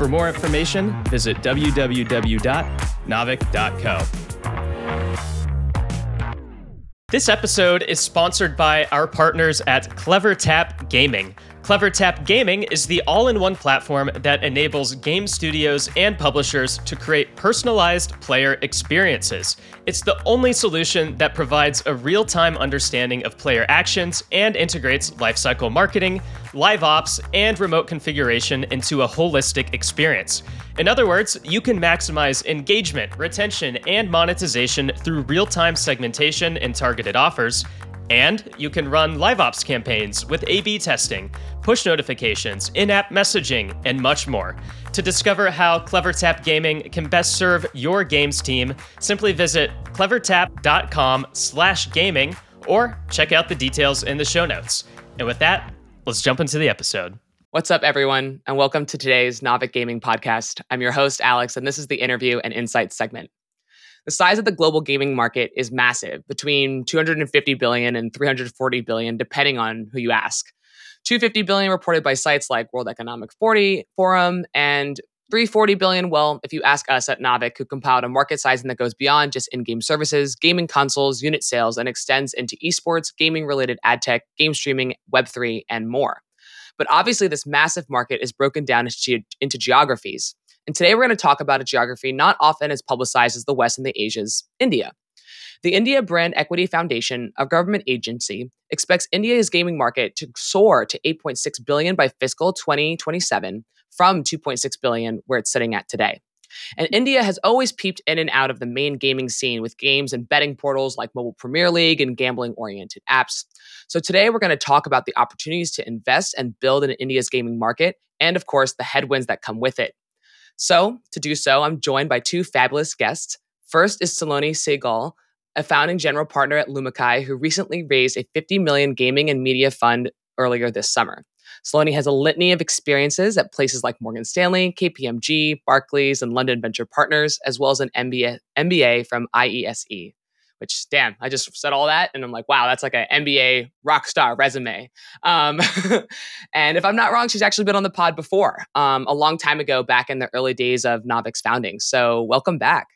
For more information, visit www.naavik.co. This episode is sponsored by our partners at CleverTap Gaming. CleverTap Gaming is the all in one platform that enables game studios and publishers to create personalized player experiences. It's the only solution that provides a real time understanding of player actions and integrates lifecycle marketing, live ops, and remote configuration into a holistic experience. In other words, you can maximize engagement, retention, and monetization through real time segmentation and targeted offers and you can run live ops campaigns with A B testing, push notifications, in app messaging, and much more. To discover how CleverTap Gaming can best serve your games team, simply visit clevertap.com slash gaming or check out the details in the show notes. And with that, let's jump into the episode. What's up, everyone, and welcome to today's Naavik Gaming Podcast. I'm your host, Alex, and this is the interview and insights segment. The size of the global gaming market is massive, between 250 billion and 340 billion, depending on who you ask. 250 billion reported by sites like World Economic 40 Forum and 340 billion, well, if you ask us at Naavik, who compiled a market sizing that goes beyond just in-game services, gaming consoles, unit sales, and extends into esports, gaming-related ad tech, game streaming, Web3, and more. But obviously, this massive market is broken down into, geographies. And today we're going to talk about a geography not often as publicized as the West and the Asias, India. The India Brand Equity Foundation, a government agency, expects India's gaming market to soar to 8.6 billion by fiscal 2027 from 2.6 billion where it's sitting at today. And India has always peeped in and out of the main gaming scene with games and betting portals like Mobile Premier League and gambling oriented apps. So today we're going to talk about the opportunities to invest and build in India's gaming market and, of course, the headwinds that come with it. So, to do so, I'm joined by two fabulous guests. First is Salone Sehgal, a founding general partner at Lumikai, who recently raised a 50 million gaming and media fund earlier this summer. Salone has a litany of experiences at places like Morgan Stanley, KPMG, Barclays, and London Venture Partners, as well as an MBA, MBA from IESE which damn, I just said all that and I'm like, wow, that's like an MBA rock star resume. Um, and if I'm not wrong, she's actually been on the pod before, um, a long time ago, back in the early days of Naavik's founding. So welcome back.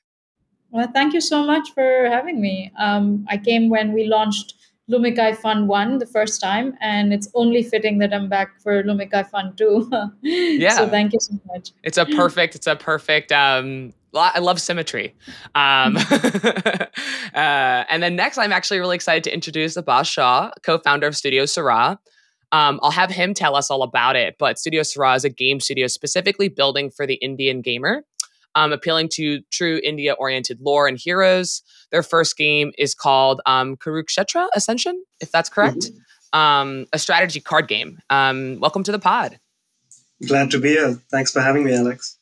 Well, thank you so much for having me. Um, I came when we launched Lumikai Fund 1 the first time, and it's only fitting that I'm back for Lumikai Fund 2. yeah. So thank you so much. It's a perfect, it's a perfect um, I love symmetry. Um, uh, and then next, I'm actually really excited to introduce Abhaas Shah, co-founder of Studio Sirah. Um, I'll have him tell us all about it. But Studio Sirah is a game studio specifically building for the Indian gamer, um, appealing to true India-oriented lore and heroes. Their first game is called um, Kurukshetra Ascension, if that's correct. Mm-hmm. Um, a strategy card game. Um, welcome to the pod. Glad to be here. Thanks for having me, Alex.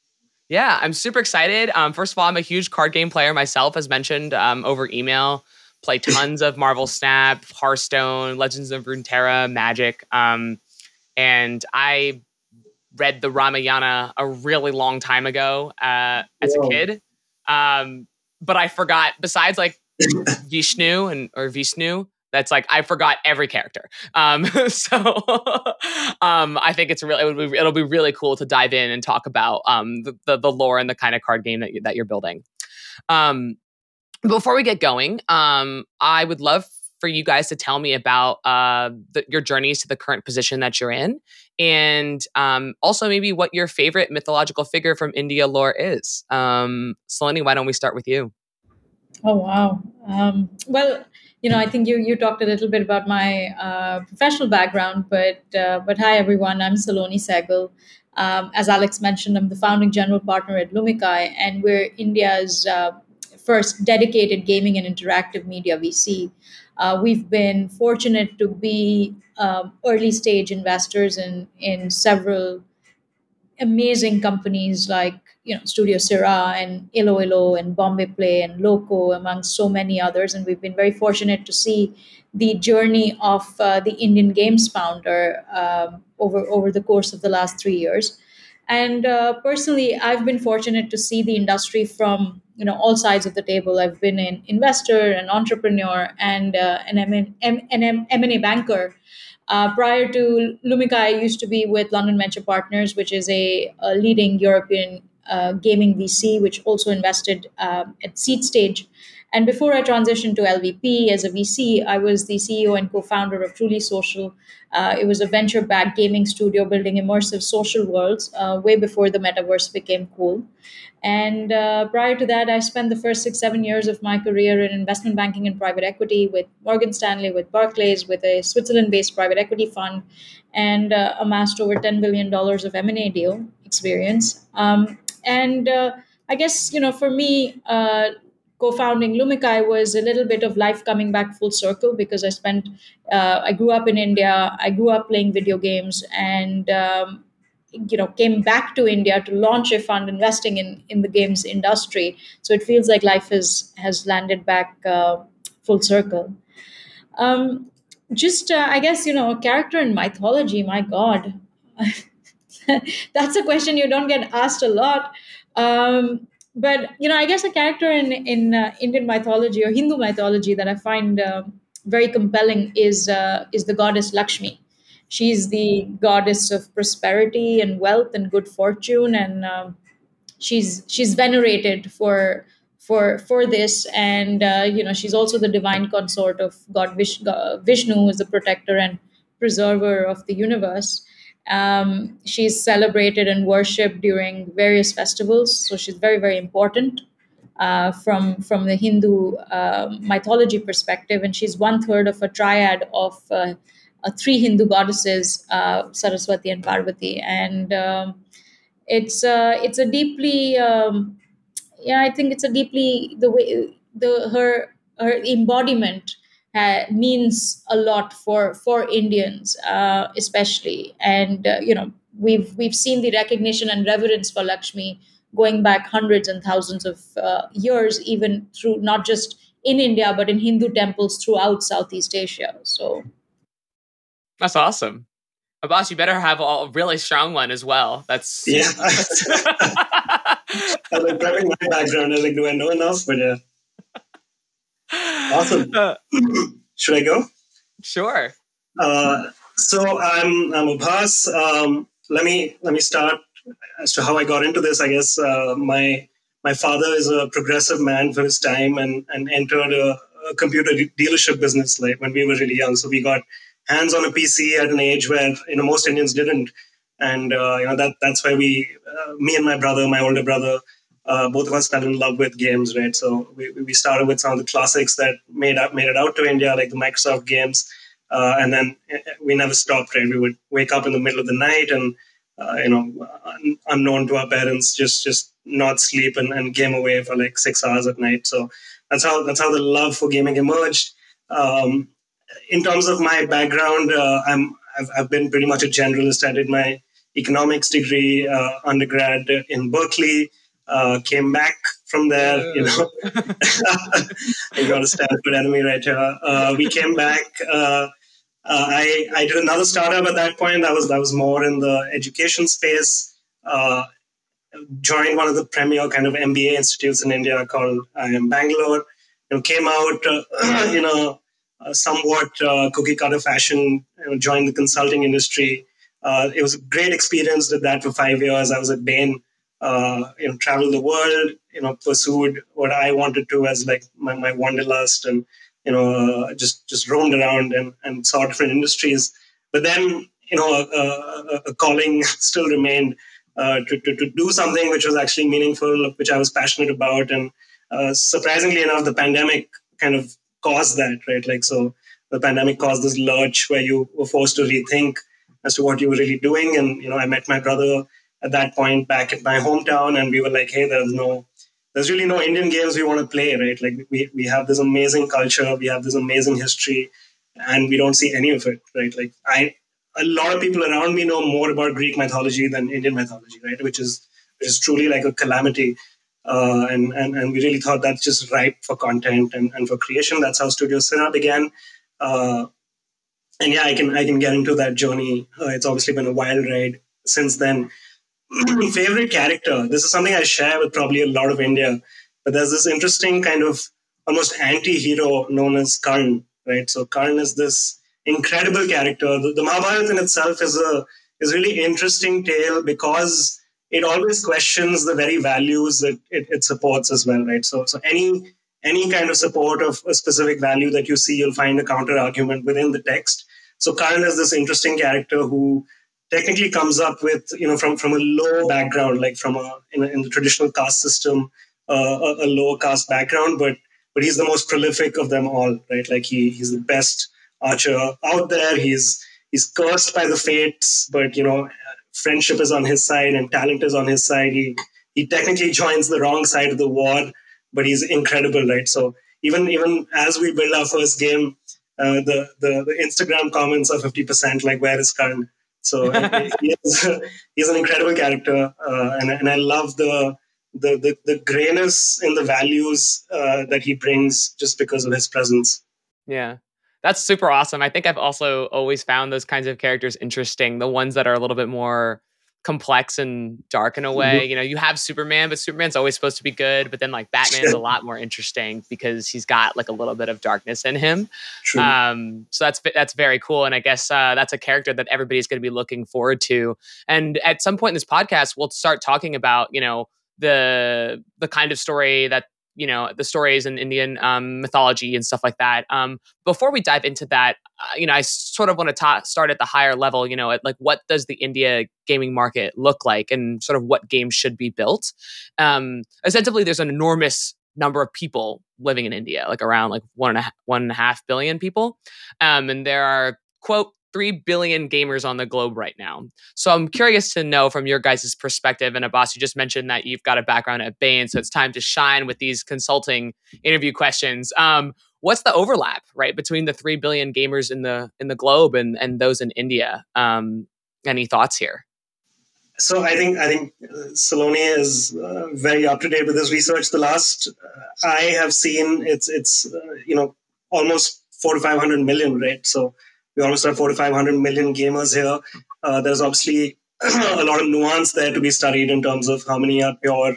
Yeah, I'm super excited. Um, first of all, I'm a huge card game player myself, as mentioned um, over email. Play tons of Marvel Snap, Hearthstone, Legends of Runeterra, Magic. Um, and I read the Ramayana a really long time ago uh, as Whoa. a kid. Um, but I forgot, besides like Vishnu and or Vishnu, that's like I forgot every character. Um, so um, I think it's really it would be, it'll be really cool to dive in and talk about um, the, the, the lore and the kind of card game that you, that you're building. Um, before we get going, um, I would love for you guys to tell me about uh, the, your journeys to the current position that you're in, and um, also maybe what your favorite mythological figure from India lore is. Um, Salone, why don't we start with you? Oh wow! Um, well, you know, I think you you talked a little bit about my uh, professional background, but uh, but hi everyone, I'm Salone Sehgal. Um, as Alex mentioned, I'm the founding general partner at Lumikai, and we're India's uh, first dedicated gaming and interactive media VC. Uh, we've been fortunate to be um, early stage investors in in several amazing companies like you know Studio Sirah and Iloilo and Bombay Play and Loco, among so many others. And we've been very fortunate to see the journey of uh, the Indian Games founder um, over over the course of the last three years. And uh, personally, I've been fortunate to see the industry from you know all sides of the table. I've been an investor, an entrepreneur, and uh, an M and A banker. Uh, prior to Lumikai, I used to be with London Venture Partners, which is a, a leading European uh, gaming VC, which also invested um, at seed stage. And before I transitioned to LVP as a VC, I was the CEO and co founder of Truly Social. Uh, it was a venture backed gaming studio building immersive social worlds uh, way before the metaverse became cool. And uh, prior to that, I spent the first six, seven years of my career in investment banking and private equity with Morgan Stanley, with Barclays, with a Switzerland based private equity fund, and uh, amassed over $10 billion of M&A deal experience. Um, and uh, I guess, you know, for me, uh, co-founding Lumikai was a little bit of life coming back full circle because I spent, uh, I grew up in India, I grew up playing video games, and um, you know came back to India to launch a fund investing in in the games industry. So it feels like life has has landed back uh, full circle. Um, just uh, I guess you know a character in mythology. My God. That's a question you don't get asked a lot. Um, but you know, I guess a character in in uh, Indian mythology or Hindu mythology that I find uh, very compelling is uh, is the goddess Lakshmi. She's the goddess of prosperity and wealth and good fortune, and um, she's she's venerated for for for this. And uh, you know, she's also the divine consort of God Vish- Vishnu, who is the protector and preserver of the universe. Um, she's celebrated and worshipped during various festivals, so she's very, very important uh, from from the Hindu uh, mythology perspective. And she's one third of a triad of uh, uh three Hindu goddesses, uh, Saraswati and Parvati, and um, it's uh, it's a deeply um, yeah, I think it's a deeply the way the her her embodiment uh, means a lot for for Indians, uh, especially. And uh, you know, we've we've seen the recognition and reverence for Lakshmi going back hundreds and thousands of uh, years, even through not just in India but in Hindu temples throughout Southeast Asia. So that's awesome. Abhaas, you better have a really strong one as well. That's yeah. I like prepping my background. I was like, do I know enough? But yeah. Awesome. Uh, Should I go? Sure. Uh, so I'm I'm Abhaas. Um, let me let me start as to how I got into this. I guess uh, my my father is a progressive man for his time and and entered a, a computer dealership business like when we were really young. So we got hands on a PC at an age where you know most Indians didn't, and uh, you know that that's why we, uh, me and my brother, my older brother, uh, both of us fell in love with games, right? So we, we started with some of the classics that made up made it out to India, like the Microsoft games, uh, and then eh, eh, we never stopped, right? We would wake up in the middle of the night and uh, you know, un- unknown to our parents, just just not sleep and, and game away for like six hours at night. So that's how that's how the love for gaming emerged. Um, in terms of my background, uh, I'm I've, I've, been pretty much a generalist. I did my economics degree uh, undergrad in Berkeley uh, came back from there. You know, I got a Stanford enemy right here. Uh, we came back. Uh, uh, I I did another startup at that point. That was that was more in the education space. Uh, joined one of the premier kind of MBA institutes in India called IIM Bangalore. You know, came out uh, you know somewhat cookie cutter fashion. You know, joined the consulting industry. it was a great experience. Did that for five years. I was at Bain uh, you know, traveled the world, you know, pursued what I wanted to as like my, my wanderlust and, you know, uh, just, just roamed around and, and saw different industries. But then, you know, a, a, a calling still remained uh, to, to, to, do something which was actually meaningful, which I was passionate about. And uh, surprisingly enough, the pandemic kind of caused that, right? Like, so the pandemic caused this lurch where you were forced to rethink as to what you were really doing. And, you know, I met my brother at that point back at my hometown, and we were like, hey, there's no, there's really no Indian games we want to play, right? Like we we have this amazing culture, we have this amazing history, and we don't see any of it, right? Like I a lot of people around me know more about Greek mythology than Indian mythology, right? Which is which is truly like a calamity. Uh, and, and and we really thought that's just ripe for content and, and for creation. That's how Studio Sirah began. Uh, and yeah, I can I can get into that journey. Uh, it's obviously been a wild ride since then. Favorite character. This is something I share with probably a lot of India. But there's this interesting kind of almost anti-hero known as Karn, right? So Karn is this incredible character. The, the Mahabharata in itself is a is really interesting tale because it always questions the very values that it, it supports as well, right? So so any any kind of support of a specific value that you see, you'll find a counter argument within the text. So Karn is this interesting character who technically comes up with, you know, from, from a low background, like from a in, a, in the traditional caste system, uh, a, a low caste background, but but he's the most prolific of them all, right? Like he he's the best archer out there. He's he's cursed by the fates, but you know, friendship is on his side and talent is on his side. He he technically joins the wrong side of the war, but he's incredible, right? So even even as we build our first game, uh, the, the, the Instagram comments are fifty percent like where is Karn? So he is, he's an incredible character, uh, and and I love the the the, the grayness in the values uh, that he brings just because of his presence. Yeah. That's super awesome. I think I've also always found those kinds of characters interesting. The ones that are a little bit more complex and dark in a way. Mm-hmm. You know, you have Superman, but Superman's always supposed to be good. But then like Batman's a lot more interesting because he's got like a little bit of darkness in him. True. Um, so that's that's very cool, and I guess uh, that's a character that everybody's going to be looking forward to. And at some point in this podcast, we'll start talking about you know the the kind of story that you know the stories in Indian um, mythology and stuff like that. Um, before we dive into that, uh, you know, I sort of want to ta- start at the higher level. You know, at, like what does the India gaming market look like, and sort of what games should be built. Um, ostensibly, there's an enormous number of people living in India, like around like one and a half, one and a half billion people, um, and there are quote 3 billion gamers on the globe right now. So I'm curious to know from your guys' perspective. And Abhaas, you just mentioned that you've got a background at Bain, so it's time to shine with these consulting interview questions. Um, what's the overlap, right, between the 3 billion gamers in the in the globe and, and those in India? Um, any thoughts here? So I think I think uh, Salone is uh, very up to date with his research. The last uh, I have seen, it's it's uh, you know almost four to five hundred million, right? So we almost have 4,500 million gamers here. Uh, there's obviously a lot of nuance there to be studied in terms of how many are pure.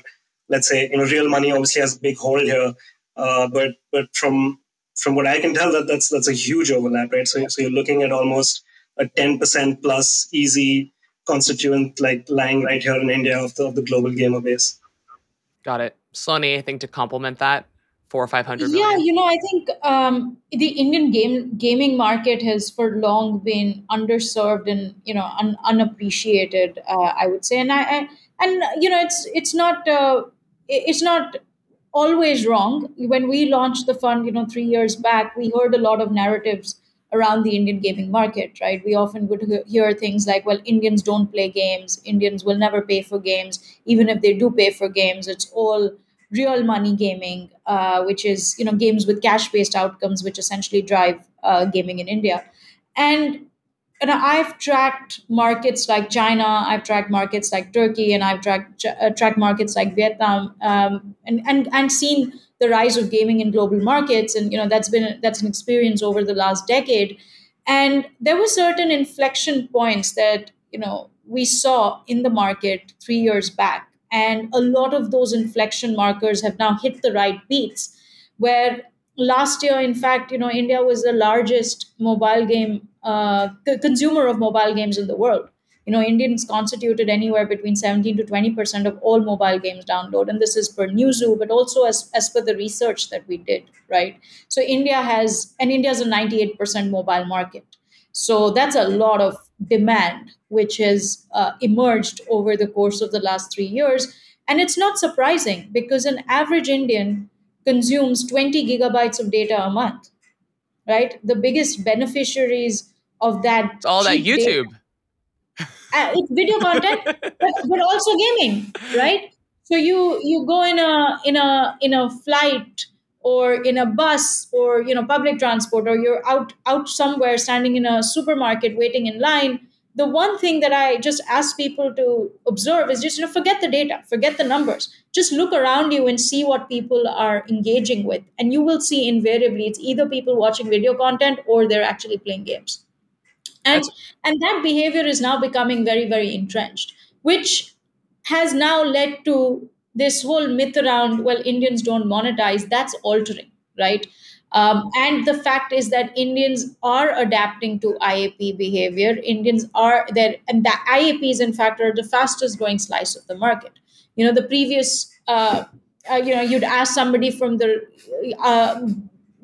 Let's say, you know, real money obviously has a big hole here, uh, but but from from what I can tell, that that's that's a huge overlap, right? So so you're looking at almost a 10% plus easy constituent like lying right here in India of the, of the global gamer base. Got it. Salone, anything to complement that? Four or five hundred yeah you know i think um, the indian game gaming market has for long been underserved and you know un, unappreciated uh, i would say. And i, I and you know it's it's not uh, it's not always wrong. When we launched the fund you know 3 years back we heard a lot of narratives around the indian gaming market right? We often would hear things like well indians don't play games. Indians will never pay for games. Even if they do pay for games it's all real money gaming, uh, which is you know games with cash based outcomes, which essentially drive uh, gaming in India. And and I've tracked markets like China, I've tracked markets like Turkey, and I've tracked uh, tracked markets like Vietnam, um, and and and seen the rise of gaming in global markets. And you know that's been that's an experience over the last decade. And there were certain inflection points that you know we saw in the market three years back and a lot of those inflection markers have now hit the right beats. Where last year, in fact, you know, India was the largest mobile game uh, consumer of mobile games in the world. You know, Indians constituted anywhere between 17 to 20% of all mobile games download. And this is per Newzoo, but also as, as per the research that we did, right? So India has, and India is a 98% mobile market. So that's a lot of demand, which has uh, emerged over the course of the last three years. And it's not surprising because an average Indian consumes 20 gigabytes of data a month, right? The biggest beneficiaries of that. It's all that YouTube. Uh, it's video content, but, but also gaming, right? So you you go in a in a in a flight or in a bus or you know public transport or you're out out somewhere standing in a supermarket waiting in line the one thing that I just ask people to observe is just you know forget the data, forget the numbers. Just look around you and see what people are engaging with, and you will see invariably it's either people watching video content or they're actually playing games. And That's- and that behavior is now becoming very very entrenched, which has now led to this whole myth around well Indians don't monetize. That's altering, right? Um, and the fact is that Indians are adapting to IAP behavior. Indians are there, and the IAPs, in fact, are the fastest growing slice of the market. You know, the previous, uh, uh, you know, you'd ask somebody from the uh,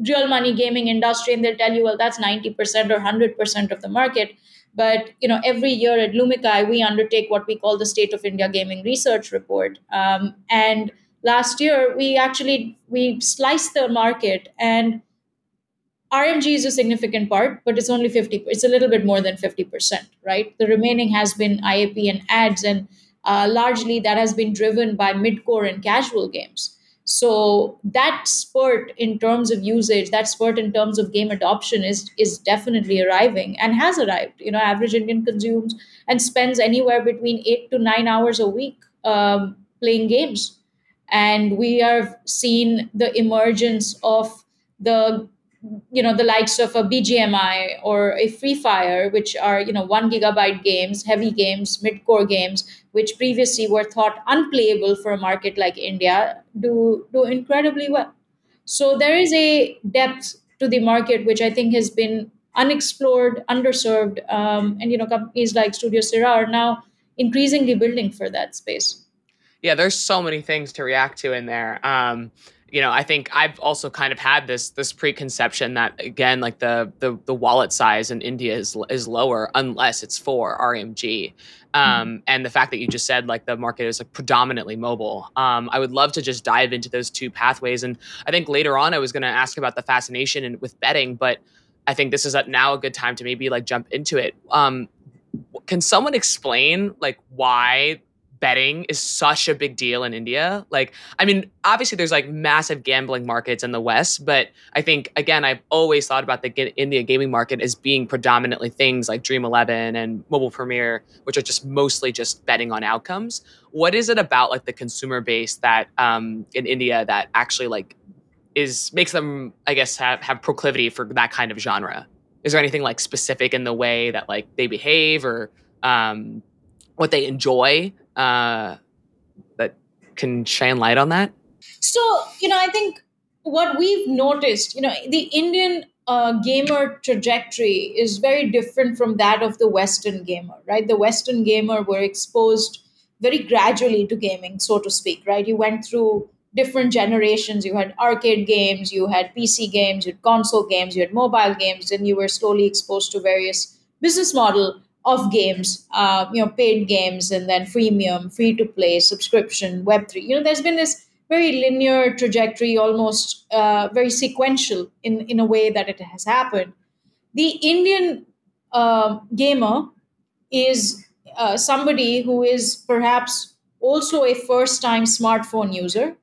real money gaming industry, and they'll tell you, well, that's 90% or 100% of the market. But you know, every year at Lumikai, we undertake what we call the State of India Gaming Research Report, um, and last year we actually we sliced the market and rmg is a significant part but it's only 50 it's a little bit more than 50% right? The remaining has been iap and ads and uh, largely that has been driven by mid-core and casual games so that spurt in terms of usage that spurt in terms of game adoption is is definitely arriving and has arrived. You know average indian consumes and spends anywhere between 8 to 9 hours a week um, playing games. And we have seen the emergence of the you know the likes of a bgmi or a free fire which are you know one gigabyte games heavy games mid-core games which previously were thought unplayable for a market like india do do incredibly well so there is a depth to the market which i think has been unexplored underserved um, and you know companies like studio Sirah are now increasingly building for that space yeah, there's so many things to react to in there. Um, you know, I think I've also kind of had this this preconception that again, like the the, the wallet size in India is is lower unless it's for RMG. Um, mm-hmm. And the fact that you just said like the market is like predominantly mobile. Um, I would love to just dive into those two pathways. And I think later on I was going to ask about the fascination and with betting, but I think this is a, now a good time to maybe like jump into it. Um, can someone explain like why betting is such a big deal in India. Like, I mean, obviously there's like massive gambling markets in the West, but I think again, I've always thought about the India gaming market as being predominantly things like Dream Eleven and Mobile Premier, which are just mostly just betting on outcomes. What is it about like the consumer base that um, in India that actually like is makes them, I guess, have have proclivity for that kind of genre? Is there anything like specific in the way that like they behave or um, what they enjoy uh, that can shine light on that? So, you know, I think what we've noticed, you know, the Indian uh, gamer trajectory is very different from that of the Western gamer, right? The Western gamer were exposed very gradually to gaming, so to speak, right? You went through different generations. You had arcade games, you had PC games, you had console games, you had mobile games, and you were slowly exposed to various business model of games, uh, you know, paid games and then freemium, free to play, subscription, Web3. You know, there's been this very linear trajectory, almost uh, very sequential in, in a way that it has happened. The Indian uh, gamer is uh, somebody who is perhaps also a first time smartphone user,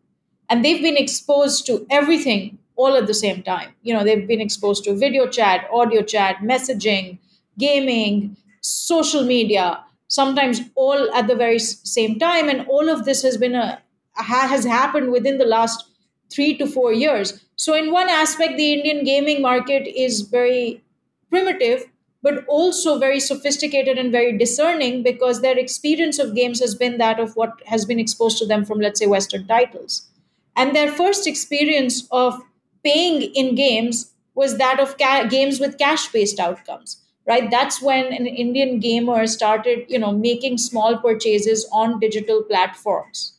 and they've been exposed to everything all at the same time. You know, they've been exposed to video chat, audio chat, messaging, gaming, social media, sometimes all at the very same time. And all of this has been a has happened within the last three to four years. So, in one aspect, the Indian gaming market is very primitive, but also very sophisticated and very discerning because their experience of games has been that of what has been exposed to them from, let's say, Western titles. And their first experience of paying in games was that of ca- games with cash based outcomes right? That's when an indian gamer started you know making small purchases on digital platforms.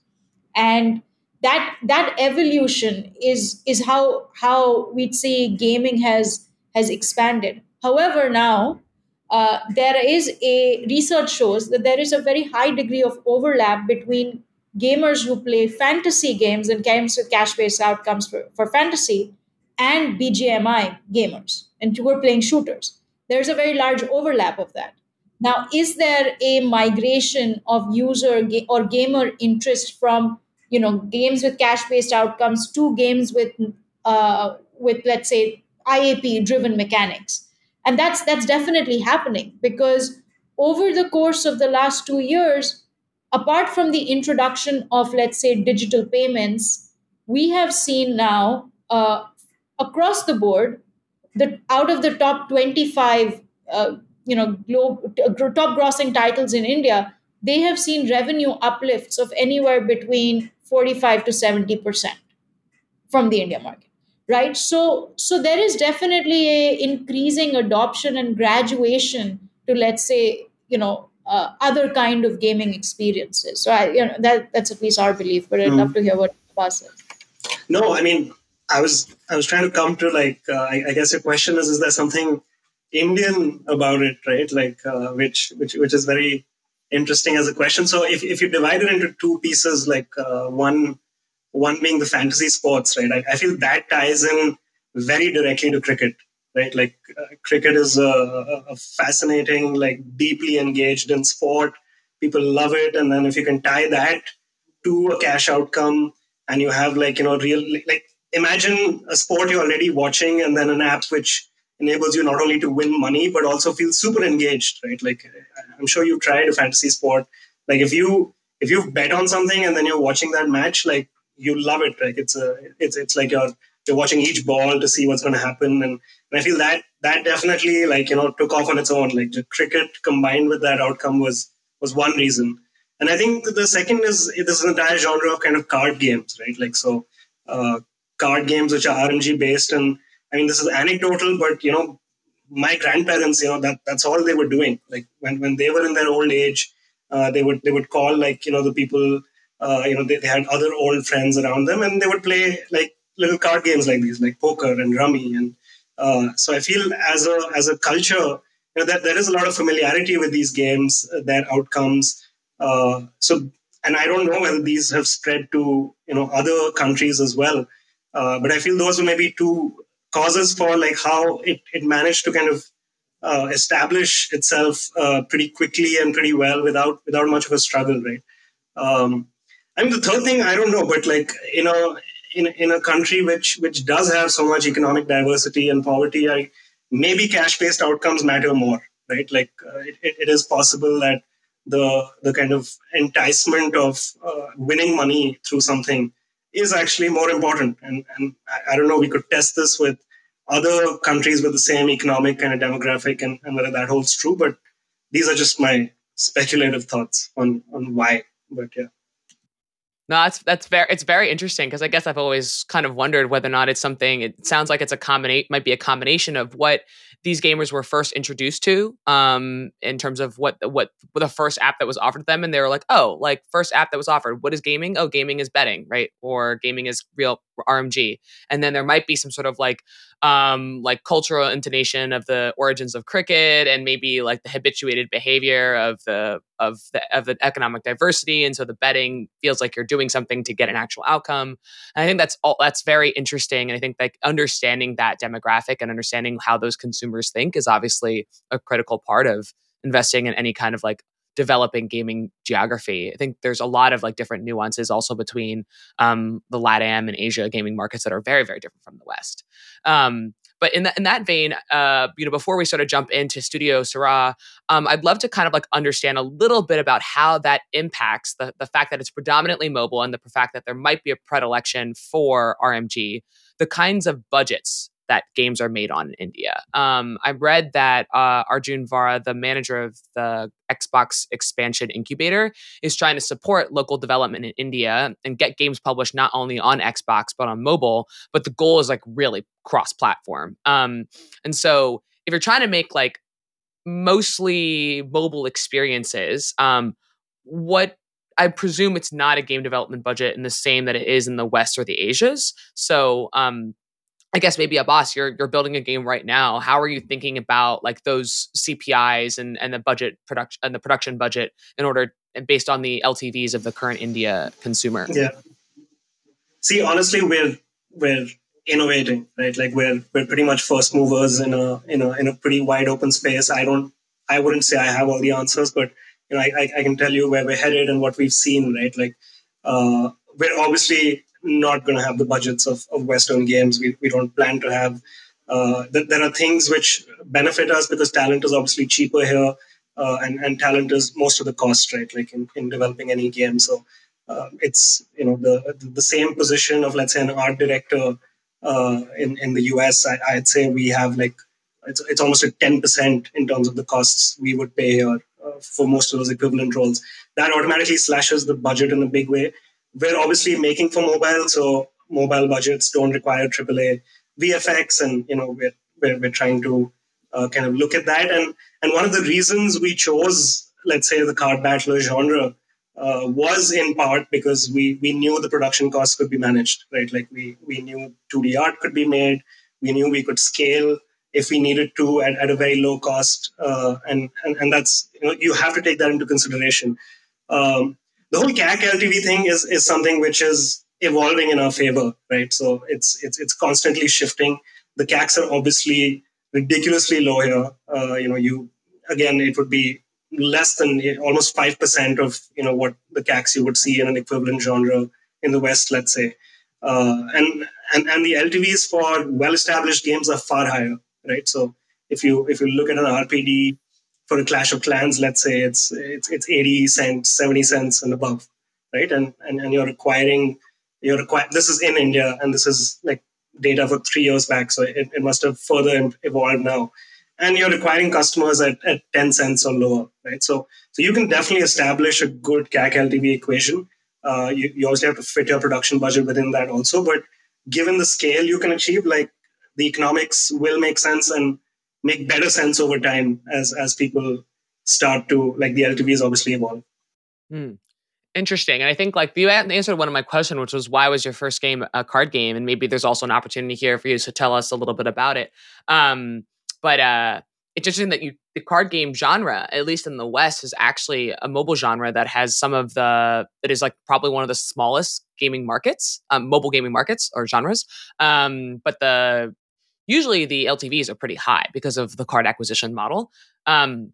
And that that evolution is is how how we'd say gaming has has expanded. However now uh, there is a research shows that there is a very high degree of overlap between gamers who play fantasy games and games with cash-based outcomes for, for fantasy and bgmi gamers and who are playing shooters there's a very large overlap of that. Now, is there a migration of user ga- or gamer interest from you know games with cash-based outcomes to games with uh, with let's say IAP driven mechanics. And that's that's definitely happening because over the course of the last two years, apart from the introduction of let's say digital payments, we have seen now uh, across the board that out of the top 25 uh, you know globe, top grossing titles in India, they have seen revenue uplifts of anywhere between 45 to 70 percent from the India market right? So so there is definitely a increasing adoption and graduation to let's say you know uh, other kind of gaming experiences. So I, you know that that's at least our belief but i'd mm. love to hear what Abhaas says. No i mean i was i was trying to come to like uh, I, I, guess your question is is there something indian about it right like uh, which which which is very interesting as a question so if, if you divide it into two pieces like uh, one one being the fantasy sports, right? I, I feel that ties in very directly to cricket, right? Like uh, cricket is a, a, fascinating, like deeply engaged in sport. People love it, and then if you can tie that to a cash outcome, and you have like you know real like imagine a sport you're already watching, and then an app which enables you not only to win money but also feel super engaged, right? Like I'm sure you've tried a fantasy sport. Like if you if you've bet on something and then you're watching that match, like you love it. Like it's a it's it's like you're you're watching each ball to see what's going to happen, and, and I feel that that definitely like you know took off on its own. Like the cricket combined with that outcome was was one reason, and I think the second is this entire genre of kind of card games, right? Like so, uh, card games which are RNG based, and I mean this is anecdotal, but you know my grandparents, you know that that's all they were doing. Like when when they were in their old age, uh, they would they would call like you know the people uh, you know, they, they had other old friends around them, and they would play like little card games like these, like poker and rummy. And uh, so I feel as a as a culture, you know, that there is a lot of familiarity with these games, uh, their outcomes. Uh, so, and I don't know whether these have spread to you know other countries as well. Uh, but I feel those are maybe two causes for like how it, it managed to kind of uh, establish itself uh, pretty quickly and pretty well without without much of a struggle, right? Um, I mean, the third thing I don't know, but like you know, in in a country which which does have so much economic diversity and poverty, I, maybe cash based outcomes matter more, right? Like uh, it, it is possible that the the kind of enticement of uh, winning money through something is actually more important. And and I, don't know, we could test this with other countries with the same economic kind of demographic and, and whether that holds true. But these are just my speculative thoughts on on why. But yeah. No, that's that's very it's very interesting because I guess I've always kind of wondered whether or not it's something. It sounds like it's a combination, might be a combination of what these gamers were first introduced to, um, in terms of what what the first app that was offered to them, and they were like, oh, like first app that was offered. What is gaming? Oh, gaming is betting, right? Or gaming is real RMG, and then there might be some sort of like um, like cultural intonation of the origins of cricket and maybe like the habituated behavior of the of the of the economic diversity and so the betting feels like you're doing something to get an actual outcome and i think that's all that's very interesting and i think like understanding that demographic and understanding how those consumers think is obviously a critical part of investing in any kind of like developing gaming geography. I think there's a lot of like different nuances also between um, the LATAM and Asia gaming markets that are very, very different from the West. Um, but in, that in that vein, uh, you know, before we sort of jump into Studio Sirah, um, I'd love to kind of like understand a little bit about how that impacts the, the fact that it's predominantly mobile and the fact that there might be a predilection for RMG, the kinds of budgets that games are made on in India. Um, I read that uh, Arjun Vara, the manager of the Xbox expansion incubator, is trying to support local development in India and get games published not only on Xbox but on mobile. But the goal is like really cross-platform. Um, and so if you're trying to make like mostly mobile experiences, um, what I presume it's not a game development budget in the same that it is in the West or the Asias. So um, I guess maybe Abhaas, you're you're building a game right now. How are you thinking about like those CPIs and and the budget production and the production budget in order and based on the LTVs of the current India consumer? Yeah. See, honestly, we're we're innovating, right? Like we're we're pretty much first movers in a in a in a pretty wide open space. I don't I wouldn't say I have all the answers, but you know I I, I can tell you where we're headed and what we've seen, right? Like uh, we're obviously not going to have the budgets of, of Western games. We, we don't plan to have. Uh, th- there are things which benefit us because talent is obviously cheaper here, uh, and and talent is most of the cost, right? Like in, in developing any game. So uh, it's you know the the same position of let's say an art director uh, in in the US. I, I'd say we have like it's, it's almost a 10% in terms of the costs we would pay here uh, for most of those equivalent roles. That automatically slashes the budget in a big way. We're obviously making for mobile, so mobile budgets don't require AAA VFX, and you know we're we're, we're trying to uh, kind of look at that. And and one of the reasons we chose, let's say, the card battler genre uh, was in part because we we knew the production costs could be managed, right? Like we we knew 2D art could be made, we knew we could scale if we needed to at, at a very low cost. Uh, and, and, and that's, you know, you have to take that into consideration. Um, the whole CAC LTV thing is, is something which is evolving in our favor, right? So it's, it's, it's constantly shifting. The CACs are obviously ridiculously low here. Uh, you know, you, again, it would be less than almost 5% of, you know, what the CACs you would see in an equivalent genre in the West, let's say. Uh, and, and and the LTVs for well-established games are far higher right? So if you if you look at an RPD for a Clash of Clans, let's say it's it's it's 80 cents, 70 cents and above, right? And and, and you're acquiring you're acquiring this is in India and this is like data for three years back, so it, it must have further evolved now. And you're acquiring customers at, at 10 cents or lower, right? So so you can definitely establish a good CAC LTV equation. Uh, you, you obviously have to fit your production budget within that also, but given the scale you can achieve, like the economics will make sense and make better sense over time as as people start to like the LTVs obviously evolve. Hmm. Interesting. And I think like you answered one of my questions, which was why was your first game a card game? And maybe there's also an opportunity here for you to tell us a little bit about it. Um, but uh, it's interesting that you the card game genre, at least in the West, is actually a mobile genre that has some of the that is like probably one of the smallest gaming markets, um, mobile gaming markets or genres. Um, but the usually the LTVs are pretty high because of the card acquisition model. Um,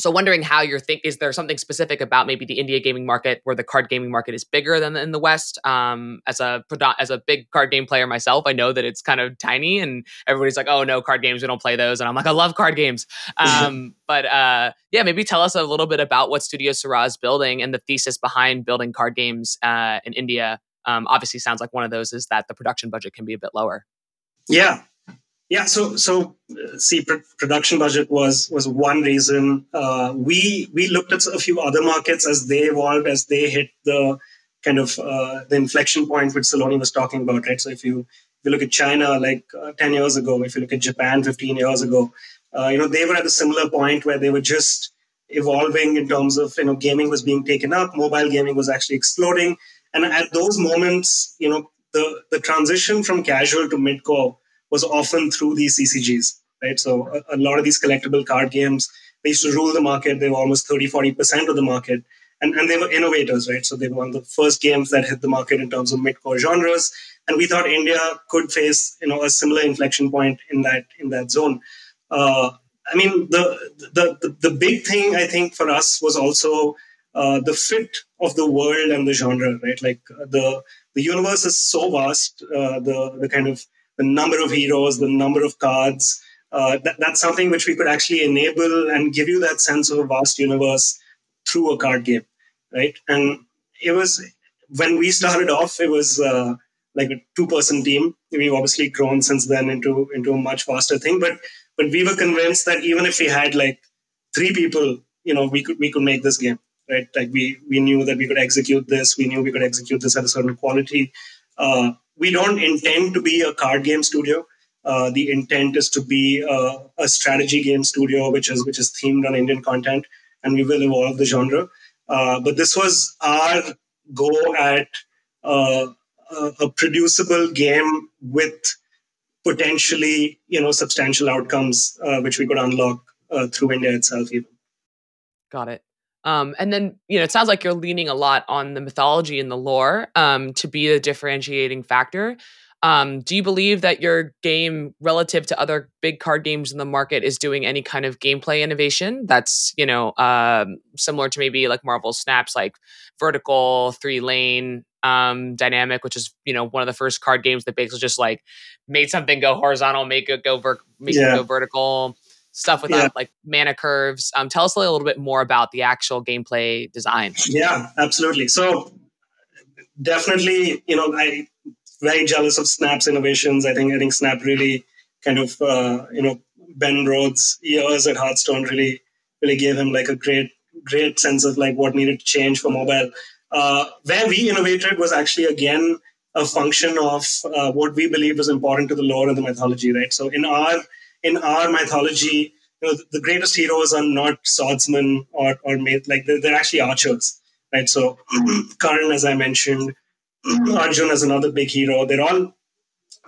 so wondering how you're think is there something specific about maybe the India gaming market where the card gaming market is bigger than in the West? Um, as a as a big card game player myself, I know that it's kind of tiny, and everybody's like, "Oh no, card games, we don't play those," and I'm like, "I love card games." Um, but uh, yeah, maybe tell us a little bit about what Studio Sirah is building and the thesis behind building card games uh, in India. Um, obviously, sounds like one of those is that the production budget can be a bit lower. Yeah, yeah, so so uh, see, pr- production budget was was one reason. Uh, we we looked at a few other markets as they evolved, as they hit the kind of uh, the inflection point which Salone was talking about, right? So if you if you look at China, like uh, ten years ago, if you look at Japan, fifteen years ago, uh, you know they were at a similar point where they were just evolving in terms of you know gaming was being taken up, mobile gaming was actually exploding, and at those moments, you know the the transition from casual to mid-core was often through these CCGs, right? So a, a, lot of these collectible card games, they used to rule the market. They were almost 30, 40% of the market. And, and they were innovators, right? So they were one of the first games that hit the market in terms of mid-core genres. And we thought India could face, you know, a similar inflection point in that in that zone. Uh, I mean, the, the, the the big thing I think for us was also uh, the fit of the world and the genre, right? Like uh, the the universe is so vast. Uh, the the kind of the number of heroes, the number of cards. Uh, that, that's something which we could actually enable and give you that sense of a vast universe through a card game, right? And it was when we started off, it was uh, like a two-person team. We've obviously grown since then into into a much faster thing, but but we were convinced that even if we had like three people, you know, we could we could make this game, right? Like we we knew that we could execute this. We knew we could execute this at a certain quality. Uh, we don't intend to be a card game studio. Uh, the intent is to be a, a, strategy game studio, which is which is themed on Indian content, and we will evolve the genre. Uh, but this was our go at uh, a, producible game with potentially, you know, substantial outcomes uh, which we could unlock uh, through India itself. Even. Got it. Um, and then, you know, it sounds like you're leaning a lot on the mythology and the lore um, to be a differentiating factor. Um, do you believe that your game, relative to other big card games in the market, is doing any kind of gameplay innovation that's you know um, similar to maybe like Marvel Snaps, like vertical three lane um, dynamic, which is you know one of the first card games that basically just like made something go horizontal, make it go ver- make yeah. it go vertical stuff without yeah. like mana curves. Um, tell us a little bit more about the actual gameplay design. Yeah, absolutely. So definitely, you know, I very jealous of Snap's innovations. I think I think Snap really kind of uh, you know Ben Brode's years at Hearthstone really really gave him like a great great sense of like what needed to change for mobile. Uh, where we innovated was actually again a function of uh, what we believe was important to the lore and the mythology, right? So in our in our mythology, you know, the greatest heroes are not swordsmen or or like they're, they're actually archers, right? So Karn, as I mentioned, Arjun is another big hero. They're all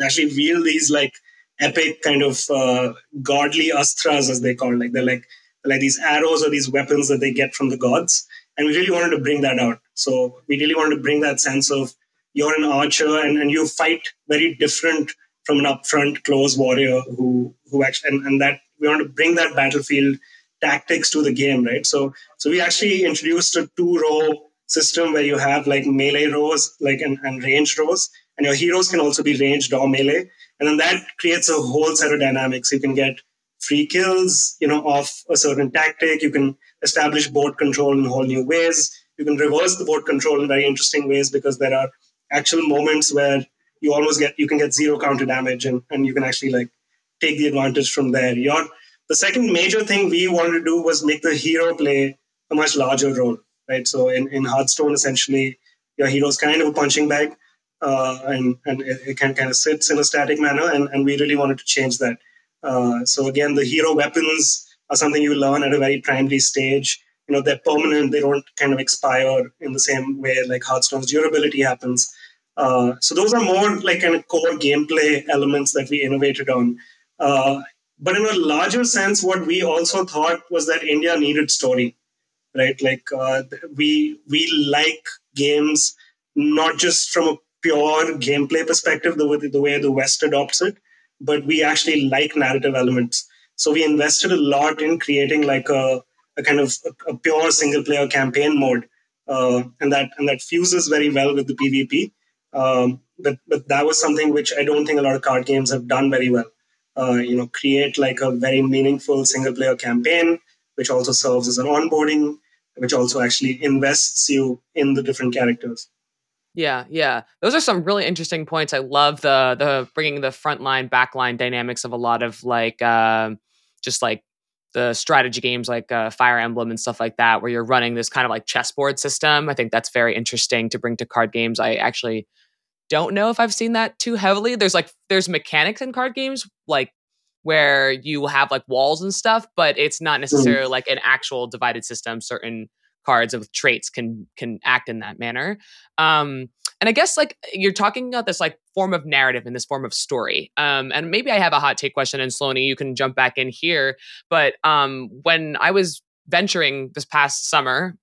actually wield these like epic kind of uh, godly astras, as they call it. Like they're like like these arrows or these weapons that they get from the gods. And we really wanted to bring that out. So we really wanted to bring that sense of you're an archer and, and you fight very different from an upfront close warrior who who actually and, and that we want to bring that battlefield tactics to the game, right? So so we actually introduced a two row system where you have like melee rows like and, and ranged rows and your heroes can also be ranged or melee and then that creates a whole set of dynamics. You can get free kills you know off a certain tactic. You can establish board control in whole new ways. You can reverse the board control in very interesting ways because there are actual moments where you almost get you can get zero counter damage and, and you can actually like take the advantage from there your the second major thing we wanted to do was make the hero play a much larger role right? So in, in Hearthstone, essentially, your hero is kind of a punching bag, uh, and and it, it, can kind of sits in a static manner, and, and we really wanted to change that. Uh, so again, the hero weapons are something you learn at a very primary stage. You know, they're permanent; they don't kind of expire in the same way like Hearthstone's durability happens. Uh, so those are more like kind of core gameplay elements that we innovated on. Uh, but in a larger sense, what we also thought was that India needed story right? Like uh, we we like games not just from a pure gameplay perspective, the way the way the West adopts it, but we actually like narrative elements. So we invested a lot in creating like a, a kind of a, a pure single player campaign mode, uh, and that and that fuses very well with the PvP. Um, but but that was something which I don't think a lot of card games have done very well. Uh, you know, create like a very meaningful single player campaign which also serves as an onboarding, which also actually invests you in the different characters. Yeah, yeah. Those are some really interesting points. I love the the bringing the frontline backline dynamics of a lot of like uh, just like the strategy games like uh, Fire Emblem and stuff like that, where you're running this kind of like chessboard system. I think that's very interesting to bring to card games. I actually don't know if I've seen that too heavily. There's like there's mechanics in card games like where you have like walls and stuff, but it's not mm. necessarily mm. like an actual divided system. Certain cards with traits can can act in that manner. Um, and I guess like you're talking about this like form of narrative and this form of story. Um, and maybe I have a hot take question, and Salone, you can jump back in here. But um, when I was venturing this past summer,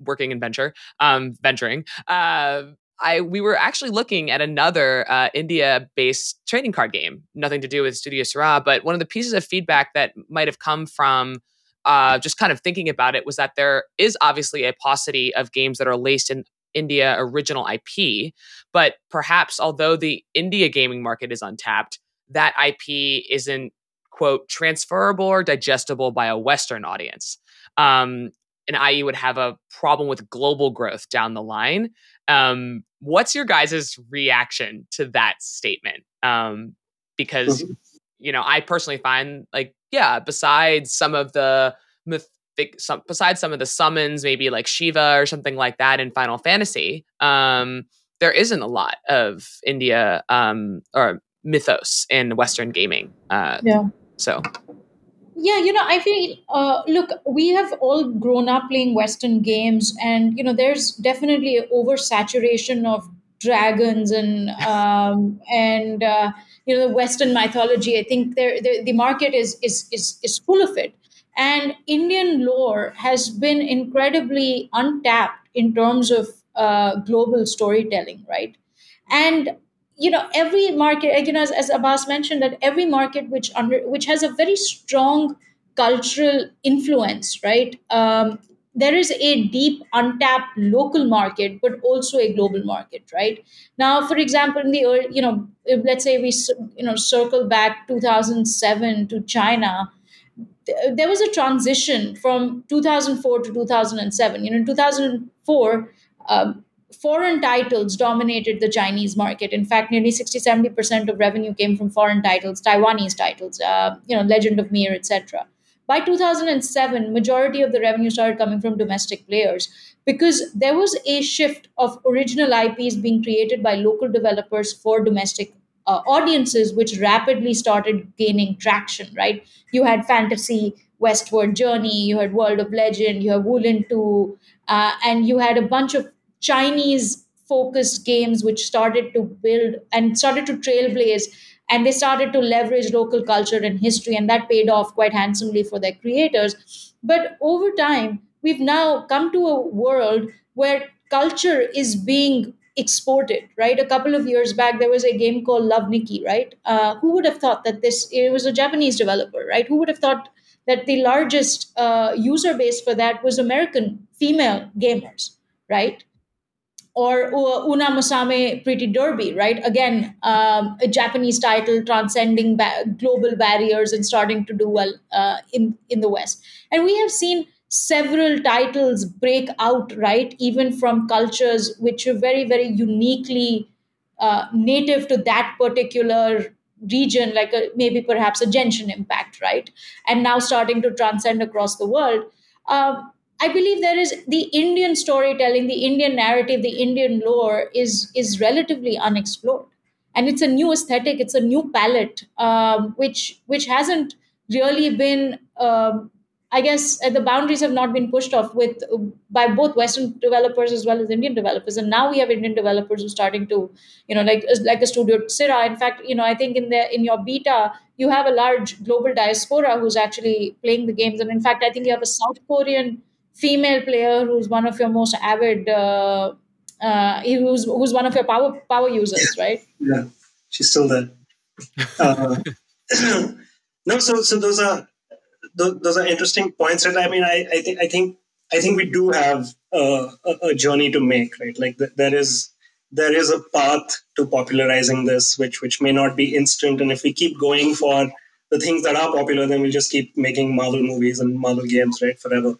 working in venture, um, venturing, uh, I we were actually looking at another uh, India-based trading card game, nothing to do with Studio Sirah, but one of the pieces of feedback that might have come from uh, just kind of thinking about it was that there is obviously a paucity of games that are laced in India original IP, but perhaps although the India gaming market is untapped, that IP isn't quote transferable or digestible by a Western audience. Um, and IE would have a problem with global growth down the line. Um, what's your guys' reaction to that statement? Um, because mm-hmm. you know, I personally find like, yeah, besides some of the mythic, some, besides some of the summons, maybe like Shiva or something like that in Final Fantasy, um, there isn't a lot of India um, or mythos in Western gaming. Uh, yeah. So yeah you know i feel uh, look we have all grown up playing western games and you know there's definitely a oversaturation of dragons and um, and uh, you know the western mythology. I think there the, the market is, is is is full of it. And indian lore has been incredibly untapped in terms of uh, global storytelling right? And you know every market you know as, as Abhaas mentioned that every market which under which has a very strong cultural influence right um, there is a deep untapped local market but also a global market right? Now for example in the you know if, let's say we you know circle back 2007 to china there was a transition from 2004 to 2007 you know in 2004 um, foreign titles dominated the Chinese market. In fact, nearly 60 70% of revenue came from foreign titles, Taiwanese titles, uh, you know, Legend of Mir, etc. By 2007, majority of the revenue started coming from domestic players because there was a shift of original IPs being created by local developers for domestic uh, audiences, which rapidly started gaining traction. Right? You had fantasy, Westward Journey, you had World of Legend, you had Wulin 2, uh, and you had a bunch of Chinese focused games which started to build and started to trailblaze and they started to leverage local culture and history and that paid off quite handsomely for their creators. But over time we've now come to a world where culture is being exported right? A couple of years back there was a game called love nikki right? Uh, who would have thought that this it was a japanese developer right? Who would have thought that the largest uh, user base for that was american female gamers right or Uma Musume Pretty Derby, right? Again, um, a Japanese title transcending ba- global barriers and starting to do well uh, in in the West. And we have seen several titles break out, right? Even from cultures which are very, very uniquely uh, native to that particular region, like a, maybe perhaps a Genshin Impact, right? And now starting to transcend across the world. Um, I believe there is the Indian storytelling, the Indian narrative, the Indian lore is is relatively unexplored, and it's a new aesthetic, it's a new palette, um, which which hasn't really been. Um, I guess uh, the boundaries have not been pushed off with by both Western developers as well as Indian developers, and now we have Indian developers who are starting to, you know, like like a studio Sirah. In fact, you know, I think in the in your beta you have a large global diaspora who's actually playing the games, and in fact, I think you have a South Korean female player who's one of your most avid uh, uh, who's who's one of your power power users, right? Yeah, she's still there. Uh, no, so so those are those are interesting points, and I mean, I, I think I think I think we do have a, a journey to make, right? Like there is there is a path to popularizing this, which which may not be instant, and if we keep going for the things that are popular, then we'll just keep making Marvel movies and Marvel games, right, forever.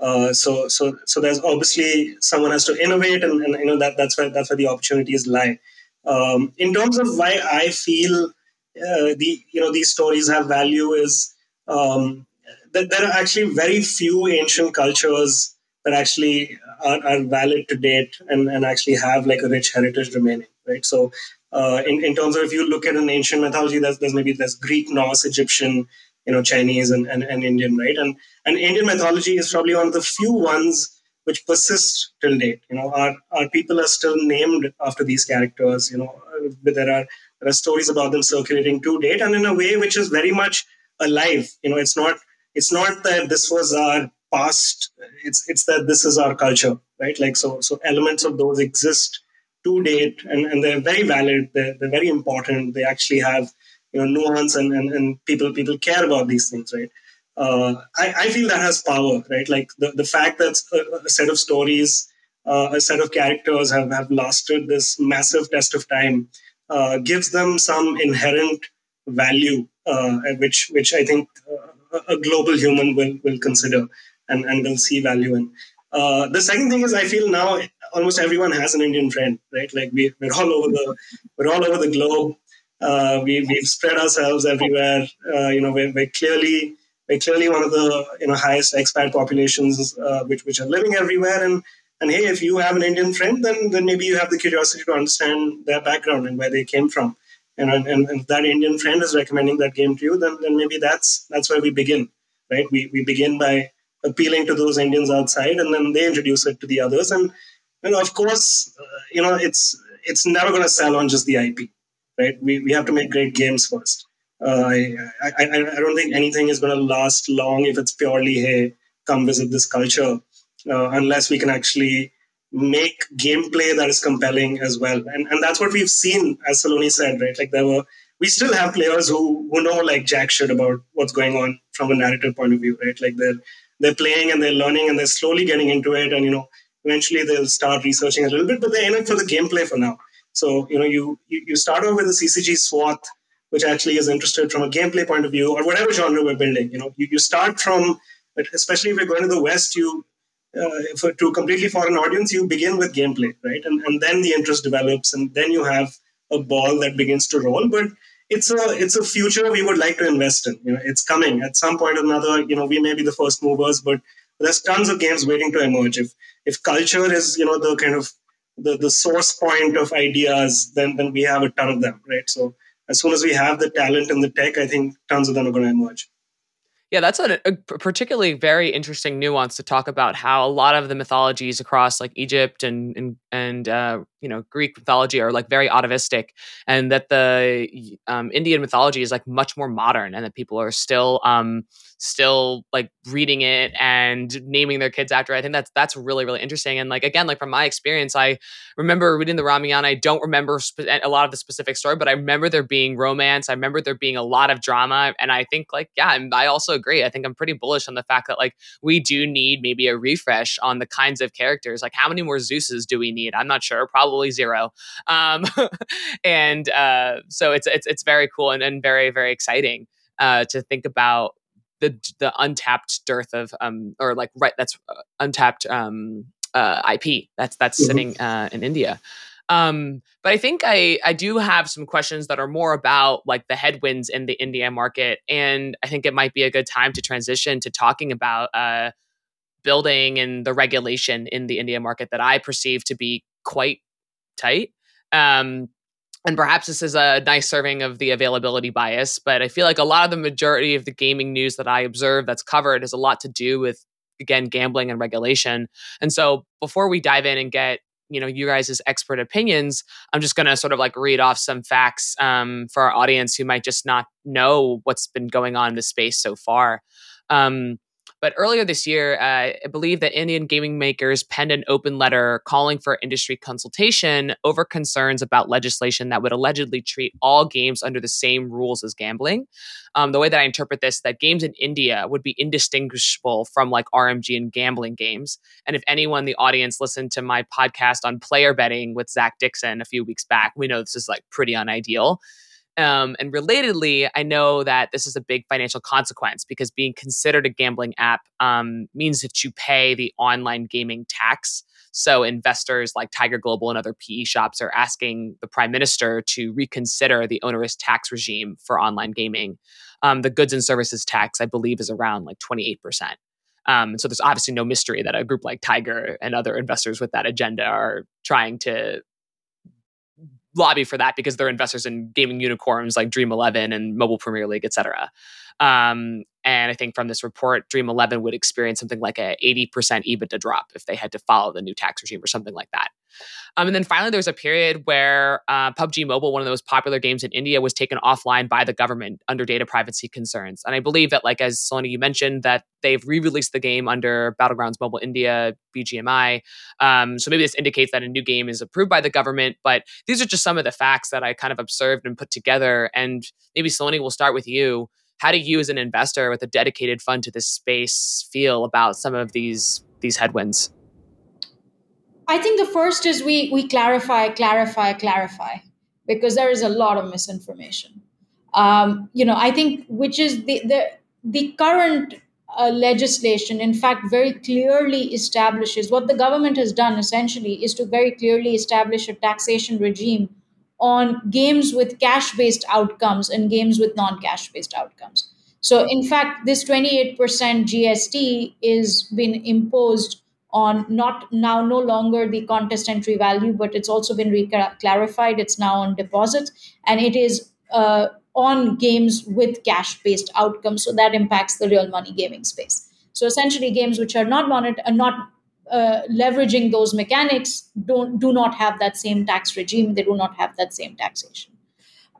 Uh, so so so there's obviously someone has to innovate, and, and you know that that's where that's where the opportunities lie. Um, in terms of why I feel uh, the you know these stories have value is um, that there are actually very few ancient cultures that actually are, are valid to date and, and actually have like a rich heritage remaining, right? So uh, in, in terms of if you look at an ancient mythology, there's, there's maybe there's Greek, Norse, Egyptian, you know Chinese and, and, and Indian, right? And and Indian mythology is probably one of the few ones which persist till date. You know, our our people are still named after these characters. You know, uh, there are there are stories about them circulating to date, and in a way which is very much alive. You know, it's not it's not that this was our past. It's it's that this is our culture, right? Like so so elements of those exist to date, and, and they're very valid. They're, they're very important. They actually have you know nuance and, and, and people people care about these things right uh, I, I feel that has power right like the, the fact that a, a set of stories uh, a set of characters have, have lasted this massive test of time uh, gives them some inherent value uh, which which I think uh, a global human will will consider and, and will see value in. Uh, the second thing is I feel now almost everyone has an Indian friend, right? Like we, we're all over the we're all over the globe. Uh, we, we've spread ourselves everywhere. Uh, you know, we're, we're, clearly we're clearly one of the you know highest expat populations uh, which which are living everywhere. And and hey, if you have an Indian friend, then then maybe you have the curiosity to understand their background and where they came from. And, and, and if that Indian friend is recommending that game to you, then then maybe that's that's where we begin, right? We we begin by appealing to those Indians outside, and then they introduce it to the others. And and of course, uh, you know, it's it's never going to sell on just the IP right? We, we have to make great games first. Uh, I, I, I don't think anything is going to last long if it's purely, hey, come visit this culture, uh, unless we can actually make gameplay that is compelling as well. And and that's what we've seen, as Salone said, right? Like there were we still have players who who know like jack shit about what's going on from a narrative point of view, right? Like they're they're playing and they're learning and they're slowly getting into it, and you know eventually they'll start researching a little bit, but they're in it for the gameplay for now. So you know you you start off with a CCG swath, which actually is interested from a gameplay point of view or whatever genre we're building. You know you, you start from especially if you're going to the west, you uh, for, to a completely foreign audience, you begin with gameplay, right? And, and then the interest develops, and then you have a ball that begins to roll. But it's a it's a future we would like to invest in. You know, it's coming at some point or another. You know, we may be the first movers, but there's tons of games waiting to emerge. If if culture is you know the kind of the, the source point of ideas, then then we have a ton of them, right? So as soon as we have the talent and the tech, I think tons of them are going to emerge. Yeah, that's a, a, particularly very interesting nuance to talk about how a lot of the mythologies across like Egypt and and and uh, you know Greek mythology are like very atavistic, and that the um, Indian mythology is like much more modern, and that people are still um, still like reading it and naming their kids after. I think that's that's really really interesting. And like again, like from my experience, I remember reading the Ramayana. I don't remember spe- a lot of the specific story, but I remember there being romance. I remember there being a lot of drama, and I think like yeah, and I also agree. I think I'm pretty bullish on the fact that like we do need maybe a refresh on the kinds of characters. Like how many more Zeuses do we need? I'm not sure. Probably zero. Um, and uh, so it's it's it's very cool and, and very very exciting uh, to think about the the untapped dearth of um or like right that's uh, untapped um uh, IP that's that's mm-hmm. sitting uh, in India. Um, but I think I I do have some questions that are more about like the headwinds in the India market, and I think it might be a good time to transition to talking about uh, building and the regulation in the India market that I perceive to be quite tight. Um, and perhaps this is a nice serving of the availability bias, but I feel like a lot of the majority of the gaming news that I observe that's covered has a lot to do with again gambling and regulation. And so before we dive in and get you know you guys' expert opinions i'm just going to sort of like read off some facts um, for our audience who might just not know what's been going on in the space so far um, but earlier this year, uh, I believe that Indian gaming makers penned an open letter calling for industry consultation over concerns about legislation that would allegedly treat all games under the same rules as gambling. Um, the way that I interpret this, that games in India would be indistinguishable from like RMG and gambling games. And if anyone in the audience listened to my podcast on player betting with Zach Dixon a few weeks back, we know this is like pretty unideal. Um, and relatedly, I know that this is a big financial consequence because being considered a gambling app um, means that you pay the online gaming tax. So investors like Tiger Global and other PE shops are asking the prime minister to reconsider the onerous tax regime for online gaming. Um, the goods and services tax, I believe, is around like 28%. Um, so there's obviously no mystery that a group like Tiger and other investors with that agenda are trying to lobby for that because they're investors in gaming unicorns like Dream 11 and Mobile Premier League, et cetera. Um, and I think from this report, Dream 11 would experience something like a 80% EBITDA drop if they had to follow the new tax regime or something like that. Um, and then finally, there was a period where uh, PUBG Mobile, one of the most popular games in India, was taken offline by the government under data privacy concerns. And I believe that, like as Salone, you mentioned, that they've re-released the game under Battlegrounds Mobile India BGMI. Um, so maybe this indicates that a new game is approved by the government. But these are just some of the facts that I kind of observed and put together. And maybe Salone, we'll start with you. How do you, as an investor with a dedicated fund to this space, feel about some of these these headwinds? I think the first is we we clarify, clarify, clarify, because there is a lot of misinformation. Um, you know, I think which is the the the current uh, legislation, in fact, very clearly establishes what the government has done. Essentially, is to very clearly establish a taxation regime on games with cash-based outcomes and games with non-cash-based outcomes. So, in fact, this 28% GST is been imposed on not now no longer the contest entry value, but it's also been clarified. It's now on deposits, and it is uh, on games with cash based outcomes. So that impacts the real money gaming space. So essentially, games which are not monet- are not uh, leveraging those mechanics don't do not have that same tax regime. They do not have that same taxation,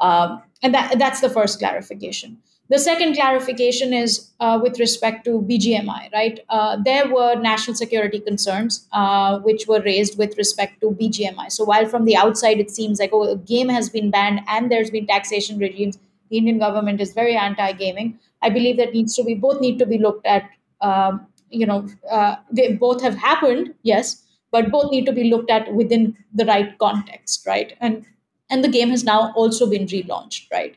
um, and that that's the first clarification. The second clarification is uh, with respect to BGMI, right? Uh, there were national security concerns uh, which were raised with respect to BGMI. So while from the outside it seems like, oh, a game has been banned and there's been taxation regimes, the Indian government is very anti-gaming. I believe that needs to be both need to be looked at. Um, you know, uh, they both have happened, yes, but both need to be looked at within the right context, right? And and the game has now also been relaunched, right?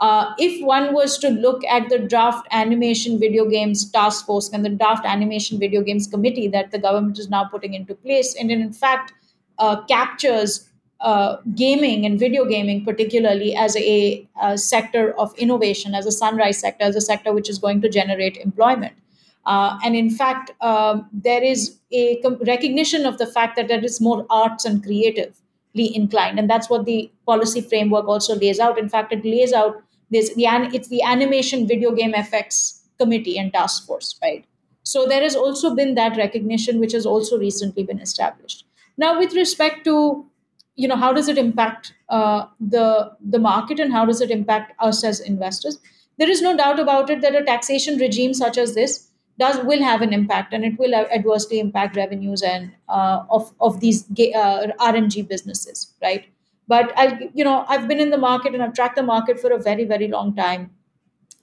Uh, if one was to look at the draft animation video games task force and the draft animation video games committee that the government is now putting into place, and in fact uh, captures uh, gaming and video gaming particularly as a, a, sector of innovation, as a sunrise sector, as a sector which is going to generate employment. Uh, and in fact, um, there is a recognition of the fact that there is more arts and creatively inclined, and that's what the policy framework also lays out. In fact, it lays out there's the it's the animation video game FX committee and task force, right? So there has also been that recognition, which has also recently been established. Now, with respect to you know how does it impact uh, the the market and how does it impact us as investors? There is no doubt about it that a taxation regime such as this does will have an impact and it will adversely impact revenues and uh, of of these uh, RMG businesses, right? But I, you know, I've been in the market and I've tracked the market for a very, very long time.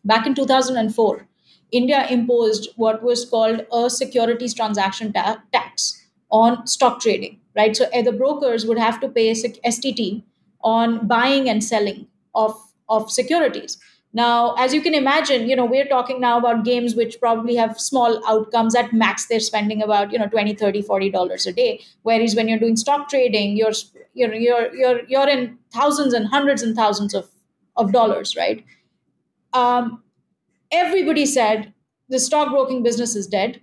Back in 2004, India imposed what was called a securities transaction ta- tax on stock trading, right? So eh, the brokers would have to pay STT on buying and selling of, of securities. Now, as you can imagine, you know, we're talking now about games which probably have small outcomes at max. They're spending about, you know, 20, 30, 40 dollars a day. Whereas when you're doing stock trading, you're, you know, you're, you're, you're in thousands and hundreds and thousands of, of dollars, right? Um, everybody said the stockbroking business is dead.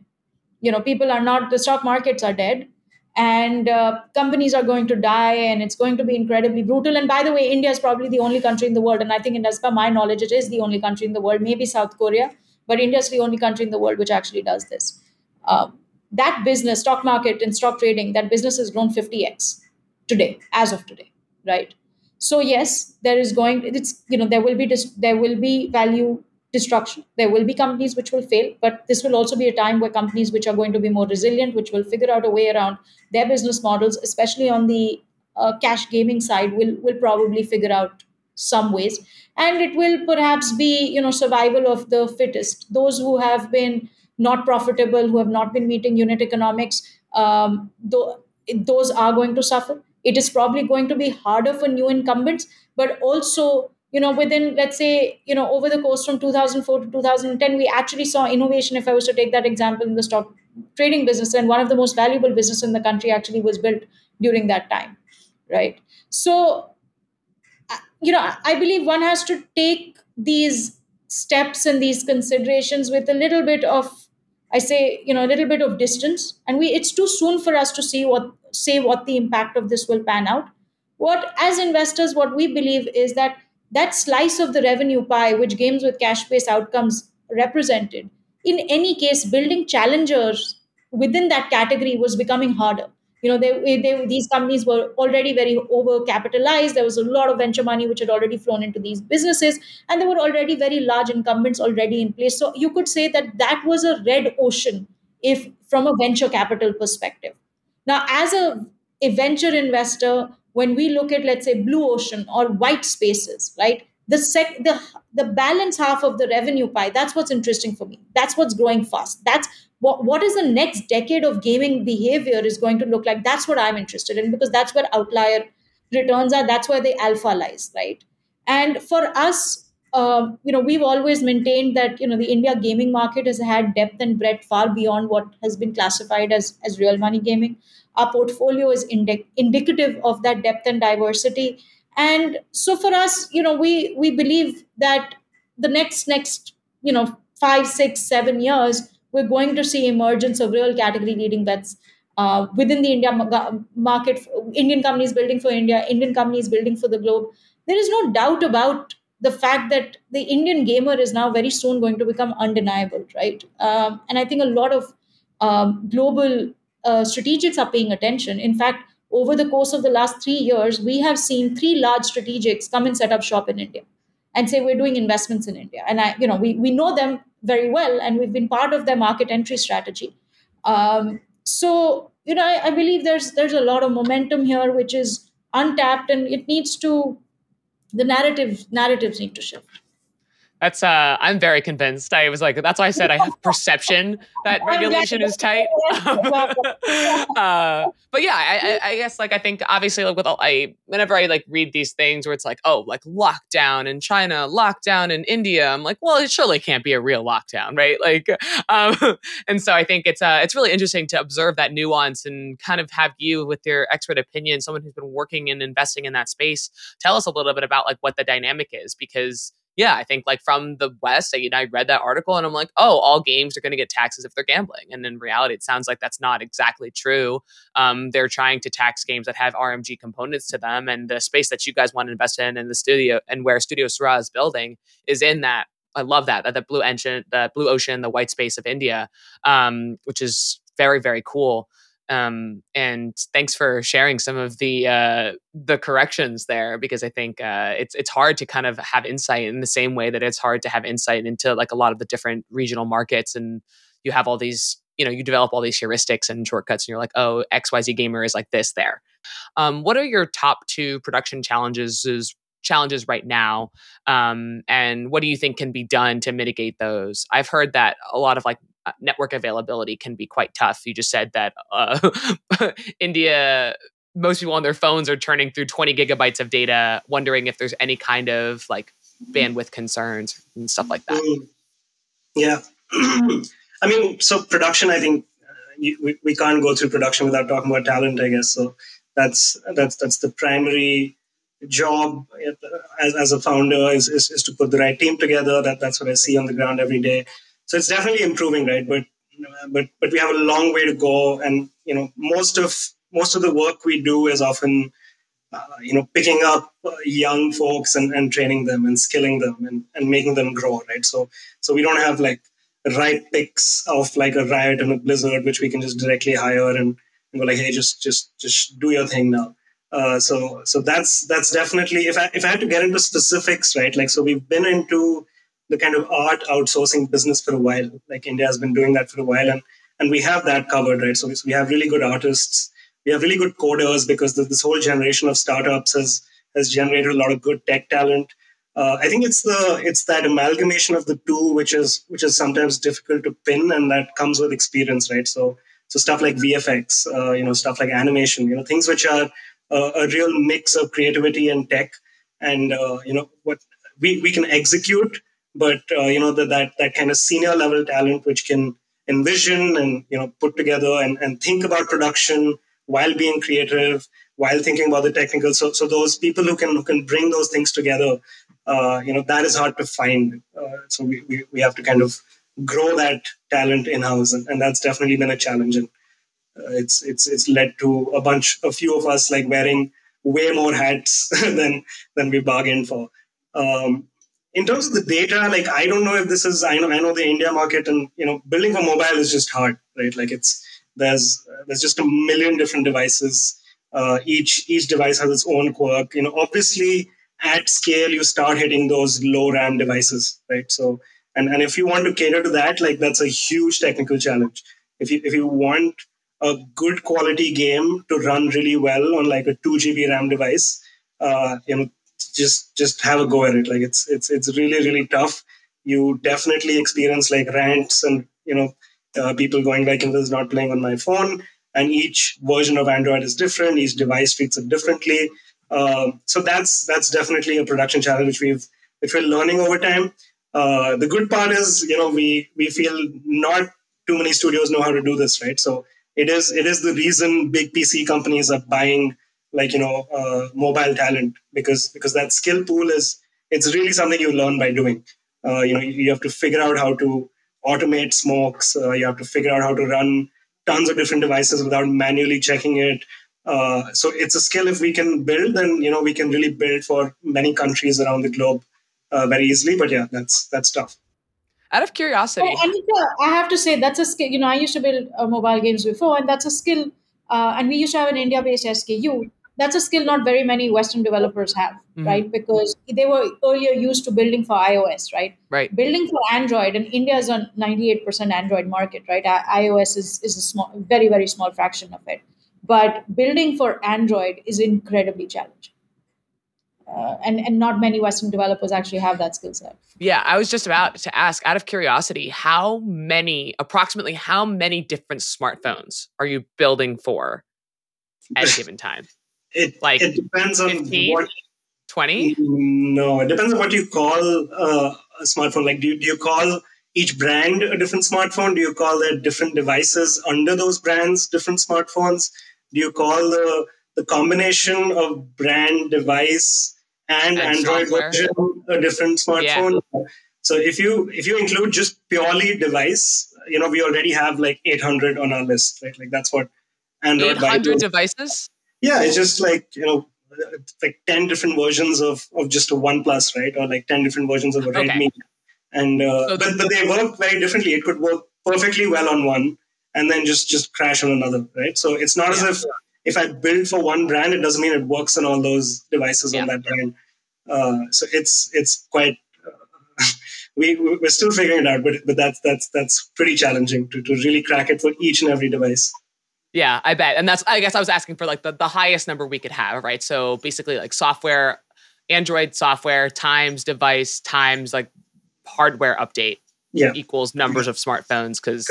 You know, people are not, the stock markets are dead and uh, companies are going to die and it's going to be incredibly brutal. And by the way india is probably the only country in the world and i think as per my knowledge it is the only country in the world maybe south korea but india is the only country in the world which actually does this. Um, that business stock market and stock trading that business has grown 50x today as of today right? So yes there is going it's you know there will be dis- there will be value destruction. There will be companies which will fail, but this will also be a time where companies which are going to be more resilient, which will figure out a way around their business models, especially on the uh, cash gaming side, will will probably figure out some ways, and it will perhaps be you know survival of the fittest. Those who have been not profitable, who have not been meeting unit economics, um, th- those are going to suffer. It is probably going to be harder for new incumbents, but also you know within let's say you know over the course from 2004 to 2010 we actually saw innovation if i was to take that example in the stock trading business and one of the most valuable business in the country actually was built during that time right? So uh, you know i believe one has to take these steps and these considerations with a little bit of i say you know a little bit of distance. And we it's too soon for us to see what say what the impact of this will pan out. What as investors what we believe is that that slice of the revenue pie which games with cash based outcomes represented in any case building challengers within that category was becoming harder. You know they, they, these companies were already very over capitalized there was a lot of venture money which had already flown into these businesses and there were already very large incumbents already in place. So you could say that that was a red ocean if from a venture capital perspective. Now as a, a venture investor when we look at let's say blue ocean or white spaces right? The sec the the balance half of the revenue pie that's what's interesting for me. That's what's growing fast. That's what what is the next decade of gaming behavior is going to look like. That's what i'm interested in because that's where outlier returns are. That's where the alpha lies right? And for us um, you know we've always maintained that you know the india gaming market has had depth and breadth far beyond what has been classified as as real money gaming our portfolio is indi- indicative of that depth and diversity. And so for us you know we we believe that the next next you know five six seven years we're going to see emergence of real category leading bets uh, within the india market indian companies building for india indian companies building for the globe. There is no doubt about the fact that the indian gamer is now very soon going to become undeniable right? Um, and i think a lot of um, global uh, strategics are paying attention. In fact, over the course of the last three years, we have seen three large strategics come and set up shop in India. and say we're doing investments in India. And I, you know, we we know them very well, and we've been part of their market entry strategy. Um, so you know, I, I believe there's there's a lot of momentum here, which is untapped, and it needs to the narrative narratives need to shift. That's uh I'm very convinced. I was like, that's why I said I have perception that regulation is tight. uh, but yeah, I, I, guess like I think obviously like with all, I whenever I like read these things where it's like, oh, like lockdown in China, lockdown in India, I'm like, well, it surely can't be a real lockdown, right? Like um and so I think it's uh it's really interesting to observe that nuance and kind of have you with your expert opinion, someone who's been working and investing in that space, tell us a little bit about like what the dynamic is because yeah, I think like from the West, I, you know, I read that article and I'm like, oh, all games are going to get taxes if they're gambling. And in reality, it sounds like that's not exactly true. Um, they're trying to tax games that have RMG components to them. And the space that you guys want to invest in and the studio and where Studio Sirah is building is in that. I love that, that the blue ocean, the blue ocean, the white space of India, um, which is very, very cool. Um, and thanks for sharing some of the uh, the corrections there because I think uh, it's it's hard to kind of have insight in the same way that it's hard to have insight into like a lot of the different regional markets and you have all these you know you develop all these heuristics and shortcuts and you're like oh xyz gamer is like this there. Um, what are your top two production challenges is challenges right now? Um, and what do you think can be done to mitigate those? I've heard that a lot of like network availability can be quite tough. You just said that uh, India, most people on their phones are turning through 20 gigabytes of data, wondering if there's any kind of like bandwidth concerns and stuff like that. Mm. Yeah. I mean, so production, I think uh, you, we, we can't go through production without talking about talent, I guess. So that's, that's, that's the primary job uh, as, as a founder is, is, is to put the right team together. That, that's what I see on the ground every day. So it's definitely improving, right? But but but we have a long way to go, and you know most of most of the work we do is often uh, you know picking up uh, young folks and, and training them and skilling them and, and making them grow, right? So so we don't have like right picks of like a riot and a blizzard which we can just directly hire and, and go like hey just just just do your thing now uh, so so that's that's definitely if I if I had to get into specifics right like so we've been into the kind of art outsourcing business for a while. Like India has been doing that for a while, and and we have that covered, right? So we have really good artists, we have really good coders because this whole generation of startups has has generated a lot of good tech talent. Uh, I think it's the it's that amalgamation of the two which is which is sometimes difficult to pin, and that comes with experience, right? So so stuff like VFX, uh, you know, stuff like animation, you know, things which are uh, a real mix of creativity and tech, and uh, you know what we we can execute but uh, you know that, that that kind of senior level talent which can envision and you know put together and, and think about production while being creative while thinking about the technical. So so those people who can who can bring those things together uh, you know that is hard to find. Uh, so we, we, we have to kind of grow that talent in house and, and that's definitely been a challenge. And uh, it's it's it's led to a bunch a few of us like wearing way more hats than than we bargained for. Um, in terms of the data, like I don't know if this is I know I know the India market and you know building for mobile is just hard, right? Like it's there's there's just a million different devices. Uh, each each device has its own quirk. You know, obviously at scale you start hitting those low RAM devices, right? So and and if you want to cater to that, like that's a huge technical challenge. If you if you want a good quality game to run really well on like a two GB RAM device, uh, you know just just have a go at it. Like it's it's it's really really tough. You definitely experience like rants and you know uh, people going like, "This is not playing on my phone." And each version of Android is different. Each device treats it differently. Um, so that's that's definitely a production challenge which we've which we're learning over time. Uh, the good part is, you know, we we feel not too many studios know how to do this, right? So it is it is the reason big PC companies are buying like you know uh, mobile talent because because that skill pool is it's really something you learn by doing. Uh, you know you have to figure out how to automate smokes. Uh, you have to figure out how to run tons of different devices without manually checking it. Uh, so it's a skill if we can build then you know we can really build for many countries around the globe uh, very easily. But yeah that's that's tough. Out of curiosity. I have to say that's a skill you know i used to build uh, mobile games before and that's a skill and we used to have an india based sku that's a skill not very many Western developers have, Mhm. right? Because they were earlier used to building for iOS, right? Right. Building for Android, and India is a 98% Android market, right? IOS is, is a small, very, very small fraction of it. But building for Android is incredibly challenging. Uh, and, and not many Western developers actually have that skill set. Yeah, I was just about to ask out of curiosity, how many, approximately how many different smartphones are you building for at a given time? It Like it depends on 15? what 20? No, it depends on what you call uh, a smartphone. Like, do you, do you call each brand a different smartphone? Do you call their different devices under those brands different smartphones? Do you call the the combination of brand device and, And Android software. version a different smartphone? So if you if you include just purely device, you know, we already have like 800 on our list, right? Like that's what Android 800 devices? Yeah it's just like you know like 10 different versions of of just a OnePlus, right or like 10 different versions of a Okay. redmi and uh, So- but, but they work very differently it could work perfectly well on one and then just just crash on another right so it's not Yeah. as if if i build for one brand it doesn't mean it works on all those devices Yeah. on that brand uh, so it's it's quite uh, we we're still figuring it out but but that's that's that's pretty challenging to, to really crack it for each and every device Yeah, I bet. And that's I guess I was asking for like the, the highest number we could have, right? So basically like software, Android software times device times like hardware update yeah equals numbers of smartphones because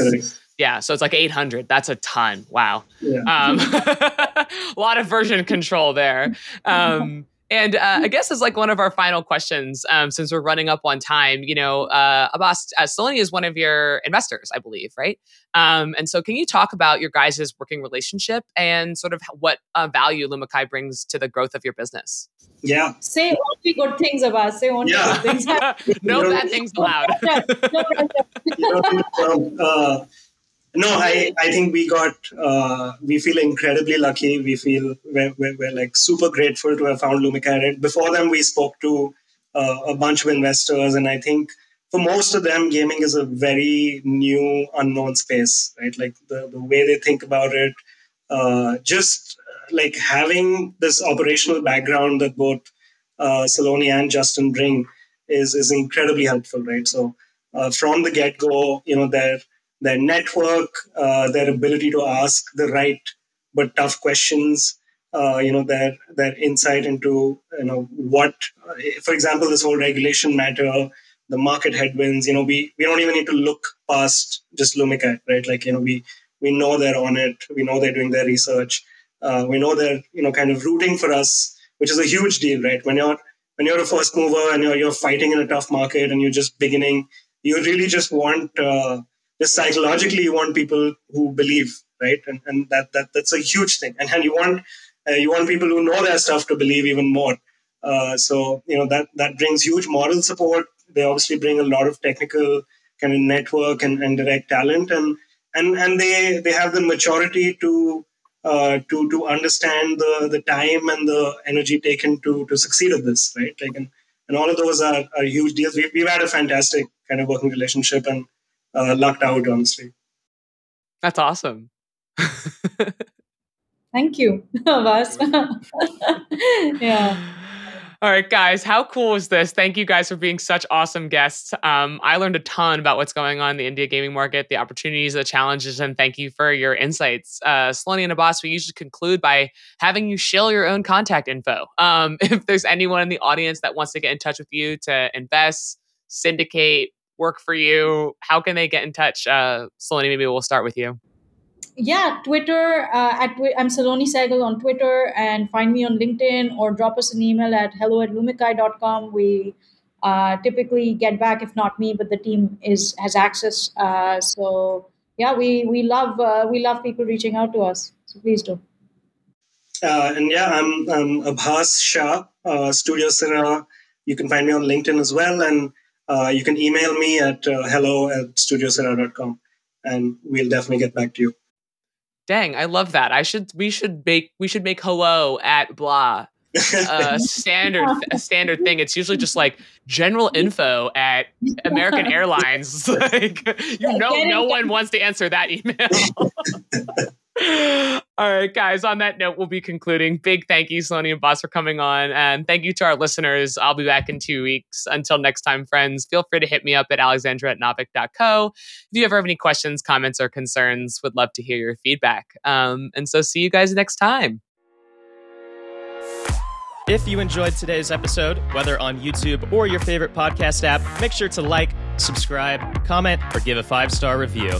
yeah, so it's like 800. That's a ton. Wow. yeah Um, a lot of version control there. Um, and uh, I guess as like one of our final questions, um, since we're running up on time, you know, uh, Abhaas, uh, Salone is one of your investors, I believe, right? Um, and so can you talk about your guys' working relationship and sort of what uh, value Lumikai brings to the growth of your business? yeah Say only good things about. Say only Yeah. good things. no You know- bad things allowed. No pressure. you know, um, uh, no, I, I think we got, uh, we feel incredibly lucky. We feel we're, we're, we're like super grateful to have found Lumikai. Before them, we spoke to uh, a bunch of investors, and I think for most of them, gaming is a very new, unknown space, right? Like the, the way they think about it, uh, just uh, like having this operational background that both uh, Salone and Justin bring is, is incredibly helpful, right? So uh, from the get go, you know, their their network, uh, their ability to ask the right but tough questions, uh, you know, their their insight into you know what, for example, this whole regulation matter, the market headwinds. You know, we we don't even need to look past just Lumikai, right? Like you know, we we know they're on it, we know they're doing their research, uh, we know they're you know kind of rooting for us, which is a huge deal, right? When you're when you're a first mover and you're you're fighting in a tough market and you're just beginning, you really just want uh, psychologically you want people who believe, right? And and that that that's a huge thing. And and you want uh, you want people who know their stuff to believe even more. Uh, so you know that that brings huge moral support. They obviously bring a lot of technical kind of network and, and direct talent, and and and they they have the maturity to uh, to to understand the the time and the energy taken to to succeed at this, right? Like and, and all of those are, are huge deals. We've, we've had a fantastic kind of working relationship and uh, lucked out, honestly. That's awesome. Thank you, Vas. yeah. All right, guys, how cool is this? Thank you guys for being such awesome guests. Um, I learned a ton about what's going on in the India gaming market, the opportunities, the challenges, and thank you for your insights. Uh, Salone and Abhaas, we usually conclude by having you share your own contact info. Um, if there's anyone in the audience that wants to get in touch with you to invest, syndicate, work for you, how can they get in touch? Uh, Salone, maybe we'll start with you. yeah, Twitter uh, at I'm Salone Sehgal on Twitter, and find me on LinkedIn or drop us an email at hello at lumikai.com. We uh, typically get back, if not me, but the team is has access. Uh, so yeah, we we love uh, we love people reaching out to us. So please do. Uh, and yeah, I'm, I'm Abhaas Shah, uh, Studio Sirah. You can find me on LinkedIn as well. And uh, you can email me at uh, hello at studiocinema.com and we'll definitely get back to you. Dang, I love that. I should we should make we should make hello at blah a standard a standard thing. It's usually just like general info at American Airlines. like you know, no one wants to answer that email. All right, guys, on that note, we'll be concluding. Big thank you, Salone and Boss, for coming on. And thank you to our listeners. I'll be back in two weeks. Until next time, friends, feel free to hit me up at alexandra at naavik.co. If you ever have any questions, comments, or concerns, would love to hear your feedback. Um, and so see you guys next time. If you enjoyed today's episode, whether on YouTube or your favorite podcast app, make sure to like, subscribe, comment, or give a five star review.